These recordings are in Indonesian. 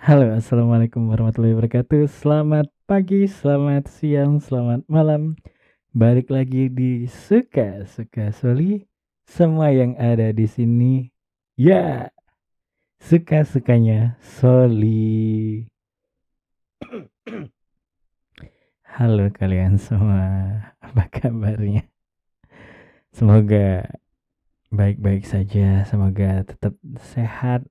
Halo, assalamualaikum warahmatullahi wabarakatuh. Selamat pagi, selamat siang, selamat malam. Balik lagi di Suka Suka Soli. Semua yang ada di sini, ya suka sukanya Soli. Halo kalian semua, apa kabarnya? Semoga baik-baik saja, semoga tetap sehat,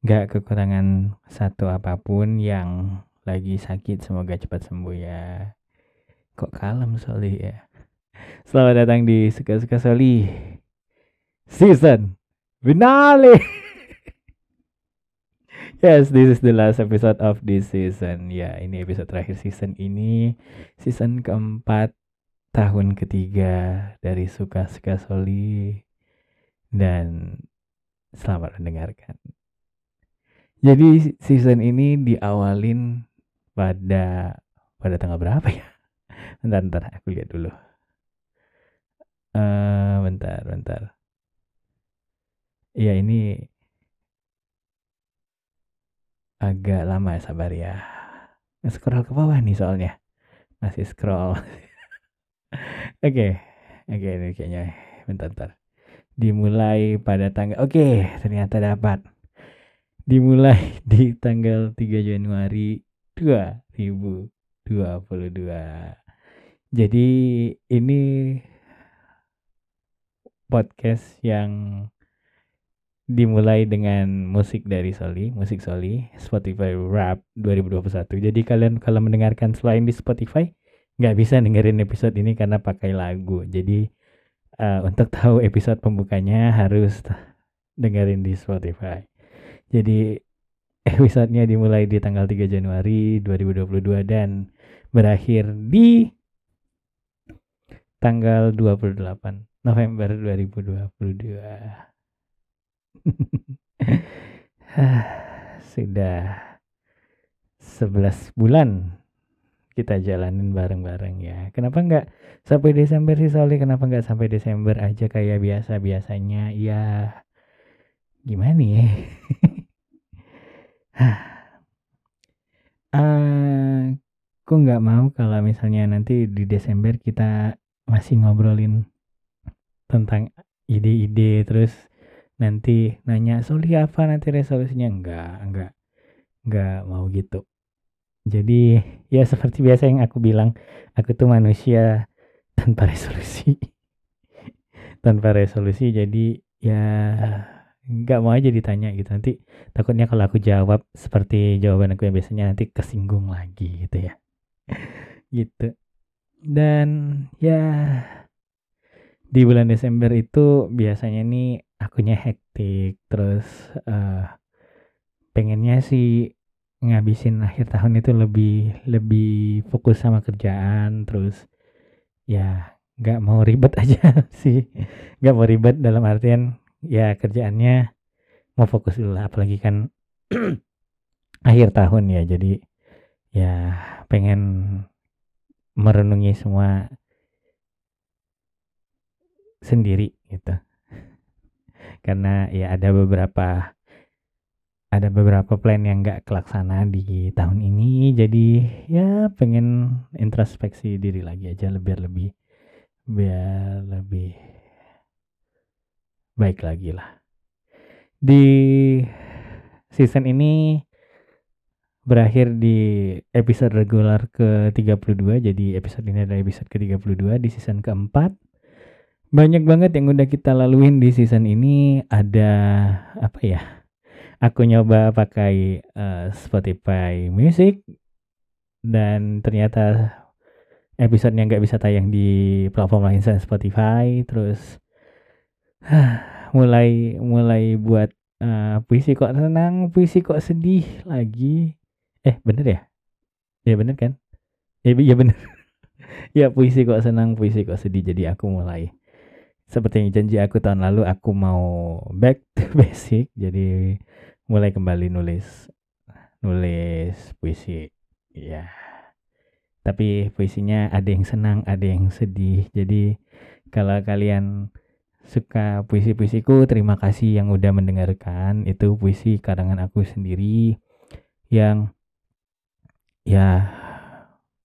gak kekurangan satu apa pun yang lagi sakit semoga cepat sembuh ya. Kok kalem Soli ya? Selamat datang di suka-suka Soli season finale. Yes this is the last episode of this season. Ya ini episode terakhir season ini. Season keempat tahun ketiga dari suka-suka Soli dan selamat mendengarkan jadi season ini diawalin pada pada tanggal berapa ya? Bentar, bentar, aku lihat dulu. Uh, bentar, bentar. Iya ini agak lama sabar ya. Scroll ke bawah nih soalnya. Masih scroll. Oke, oke okay. okay, ini kayaknya bentar, bentar. Dimulai pada tanggal. Oke, okay, ternyata dapat dimulai di tanggal 3 Januari 2022. Jadi ini podcast yang dimulai dengan musik dari Soli, musik Soli, Spotify Rap 2021. Jadi kalian kalau mendengarkan selain di Spotify, nggak bisa dengerin episode ini karena pakai lagu. Jadi uh, untuk tahu episode pembukanya harus dengerin di Spotify. Jadi episodenya dimulai di tanggal 3 Januari 2022 dan berakhir di tanggal 28 November 2022. Sudah 11 bulan kita jalanin bareng-bareng ya. Kenapa nggak sampai Desember sih Soli? Kenapa nggak sampai Desember aja kayak biasa-biasanya? Ya gimana ya? uh, aku nggak mau kalau misalnya nanti di Desember kita masih ngobrolin tentang ide-ide terus nanti nanya Soli apa nanti resolusinya? Enggak enggak enggak mau gitu. Jadi ya seperti biasa yang aku bilang aku tuh manusia tanpa resolusi. Tanpa resolusi jadi ya nggak mau aja ditanya gitu. Nanti takutnya kalau aku jawab seperti jawaban aku yang biasanya nanti kesinggung lagi gitu ya. Gitu. Dan ya di bulan Desember itu biasanya nih akunya hektik terus uh, pengennya sih ngabisin akhir tahun itu lebih lebih fokus sama kerjaan terus ya nggak mau ribet aja sih. Nggak mau ribet dalam artian ya kerjaannya mau fokus dulu lah apalagi kan akhir tahun ya jadi ya pengen merenungi semua sendiri gitu. Karena ya ada beberapa ada beberapa plan yang gak kelaksana di tahun ini jadi ya pengen introspeksi diri lagi aja lebih lebih biar lebih baik lagi lah. Di season ini berakhir di episode regular ke-32 jadi episode ini adalah episode ke-32 di season keempat. Banyak banget yang udah kita laluin di season ini. Ada apa ya aku nyoba pakai uh, Spotify Music. Dan ternyata episodenya nggak bisa tayang di platform lain selain Spotify. Terus mulai mulai buat uh, puisi kok senang, puisi kok sedih lagi. Eh, bener ya? Ya bener kan? Ya, ya bener. ya puisi kok senang, puisi kok sedih. Jadi aku mulai seperti yang janji aku tahun lalu aku mau back to basic. Jadi mulai kembali nulis nulis puisi. Ya. Tapi puisinya ada yang senang, ada yang sedih. Jadi kalau kalian suka puisi-puisiku, terima kasih yang udah mendengarkan. Itu puisi karangan aku sendiri yang ya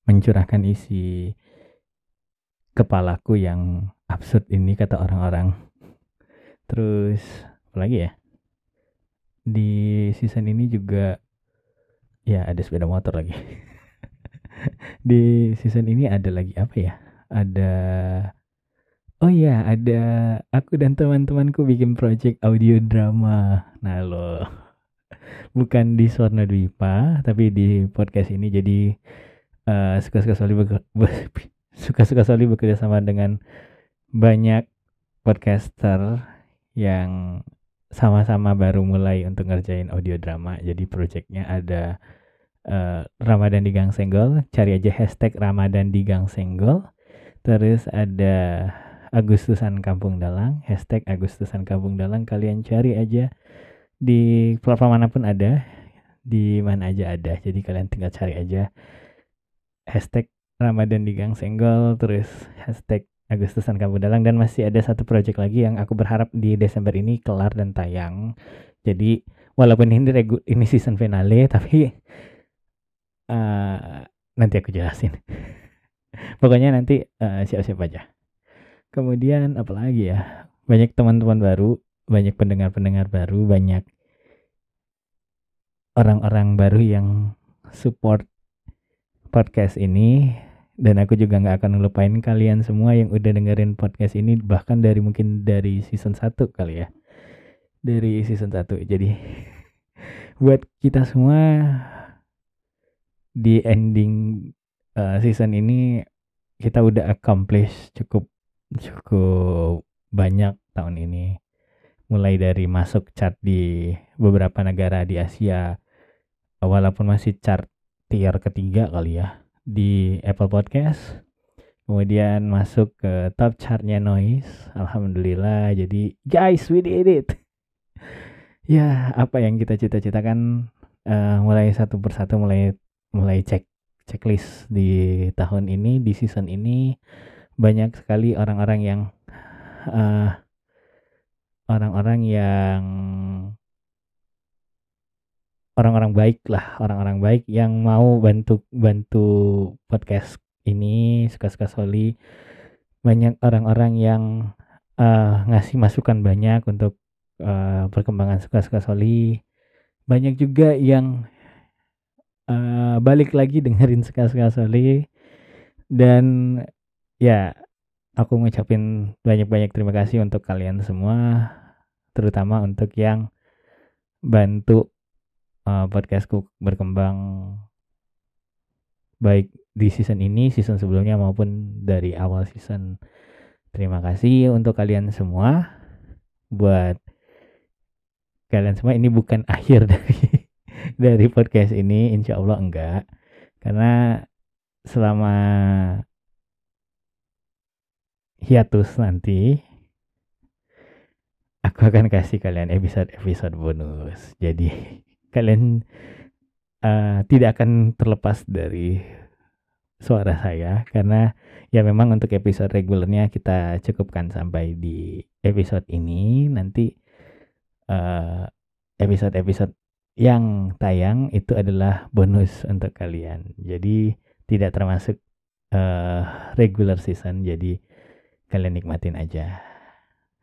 mencurahkan isi kepalaku yang absurd ini kata orang-orang. Terus apa lagi ya? Di season ini juga ya ada sepeda motor lagi. di season ini ada lagi apa ya? Ada Oh iya, ada aku dan teman-temanku bikin project audio drama. Nah, lo bukan di Swarna Dwipa, tapi di podcast ini jadi uh, suka-suka Soli suka-suka Soli bekerja sama dengan banyak podcaster yang sama-sama baru mulai untuk ngerjain audio drama. Jadi projectnya ada uh, Ramadan di Gang Senggol, cari aja hashtag Ramadan di Gang Senggol. Terus ada Agustusan Kampung Dalang, hashtag Agustusan Kampung Dalang kalian cari aja di platform mana pun ada, di mana aja ada. Jadi kalian tinggal cari aja hashtag Ramadan di Gang Senggol, terus hashtag Agustusan Kampung Dalang dan masih ada satu project lagi yang aku berharap di Desember ini kelar dan tayang. Jadi walaupun ini regu ini season finale tapi uh, nanti aku jelasin. Pokoknya nanti uh, siap-siap aja. Kemudian apalagi ya? Banyak teman-teman baru, banyak pendengar-pendengar baru, banyak orang-orang baru yang support podcast ini dan aku juga nggak akan ngelupain kalian semua yang udah dengerin podcast ini bahkan dari mungkin dari season 1 kali ya dari season 1 jadi buat kita semua di ending uh, season ini kita udah accomplish cukup cukup banyak tahun ini. Mulai dari masuk chart di beberapa negara di Asia, walaupun masih chart tier ketiga kali ya di Apple Podcast. Kemudian masuk ke top chartnya Noise. Alhamdulillah. Jadi guys, we did it. ya, apa yang kita cita-citakan uh, mulai satu persatu mulai mulai cek checklist di tahun ini, di season ini banyak sekali orang-orang yang eh, orang-orang yang orang-orang baik lah orang-orang baik yang mau bantu bantu podcast ini suka-suka soli. Banyak orang-orang yang uh, ngasih masukan banyak untuk uh, perkembangan suka-suka soli. Banyak juga yang uh, balik lagi dengerin suka-suka soli. Dan ya aku ngucapin banyak-banyak terima kasih untuk kalian semua terutama untuk yang bantu uh, podcastku berkembang baik di season ini, season sebelumnya maupun dari awal season. Terima kasih untuk kalian semua. Buat kalian semua ini bukan akhir dari dari podcast ini, insya Allah enggak. Karena selama hiatus nanti aku akan kasih kalian episode-episode bonus. Jadi kalian uh, tidak akan terlepas dari suara saya karena ya memang untuk episode regulernya kita cukupkan sampai di episode ini. Nanti uh, episode-episode yang tayang itu adalah bonus untuk kalian. Jadi tidak termasuk uh, regular season. Jadi kalian nikmatin aja.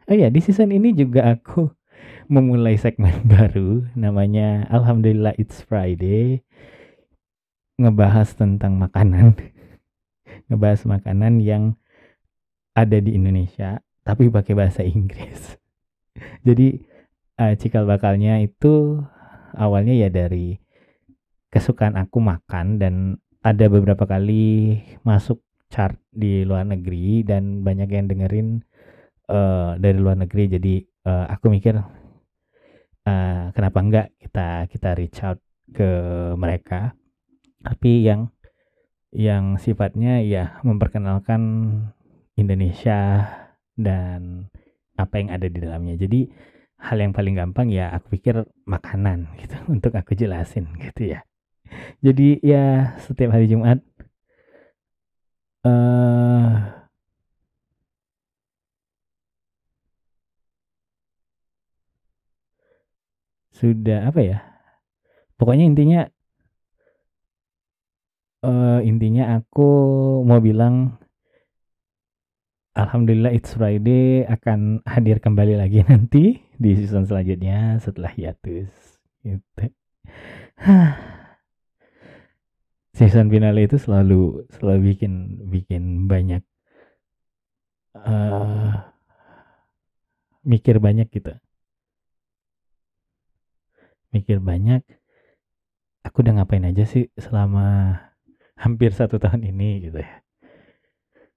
Oh ya, di season ini juga aku memulai segmen baru namanya Alhamdulillah It's Friday. Ngebahas tentang makanan. Ngebahas makanan yang ada di Indonesia tapi pakai bahasa Inggris. Jadi uh, cikal bakalnya itu awalnya ya dari kesukaan aku makan dan ada beberapa kali masuk chart di luar negeri dan banyak yang dengerin uh, dari luar negeri. Jadi uh, aku mikir uh, kenapa enggak kita kita reach out ke mereka. Tapi yang yang sifatnya ya memperkenalkan Indonesia dan apa yang ada di dalamnya. Jadi hal yang paling gampang ya aku pikir makanan gitu untuk aku jelasin gitu ya. Jadi ya setiap hari Jumat uh, sudah apa ya? Pokoknya intinya uh, intinya aku mau bilang Alhamdulillah It's Friday akan hadir kembali lagi nanti di season selanjutnya setelah hiatus gitu. Season finale itu selalu selalu bikin bikin banyak uh, mikir banyak gitu. Mikir banyak aku udah ngapain aja sih selama hampir satu tahun ini? gitu ya.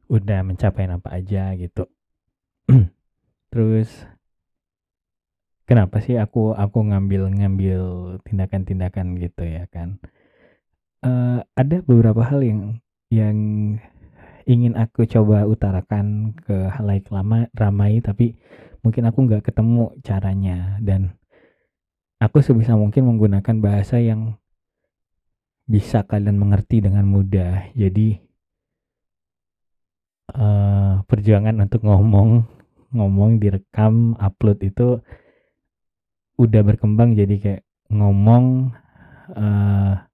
Udah mencapai apa aja? gitu. Terus kenapa sih aku aku ngambil ngambil tindakan-tindakan gitu ya kan uh, ada beberapa hal yang yang ingin aku coba utarakan ke halayak lama ramai tapi mungkin aku nggak ketemu caranya. Dan aku sebisa mungkin menggunakan bahasa yang bisa kalian mengerti dengan mudah. Jadi uh, perjuangan untuk ngomong ngomong direkam upload itu udah berkembang. Jadi kayak ngomong uh,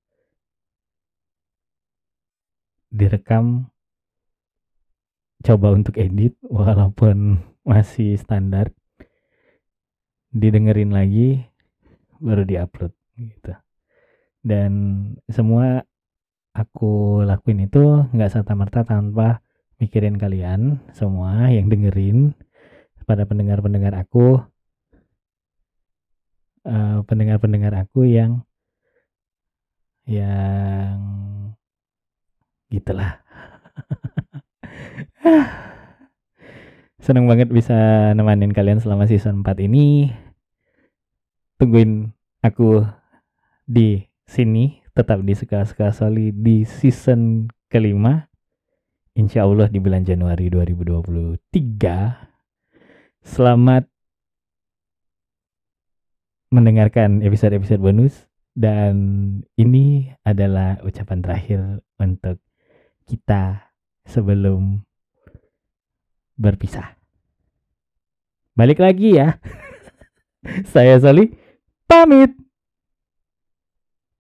direkam coba untuk edit walaupun masih standar. Didengerin lagi baru diupload gitu. Dan semua aku lakuin itu nggak serta merta tanpa mikirin kalian semua yang dengerin pada pendengar-pendengar aku uh, pendengar-pendengar aku yang yang gitulah. Seneng banget bisa nemanin kalian selama season 4 ini. Tungguin aku di sini tetap di suka-suka Soli di season kelima. Insya Allah di bulan Januari 2023 Selamat mendengarkan episode-episode bonus. Dan ini adalah ucapan terakhir untuk kita sebelum berpisah. Balik lagi ya. Saya Soli pamit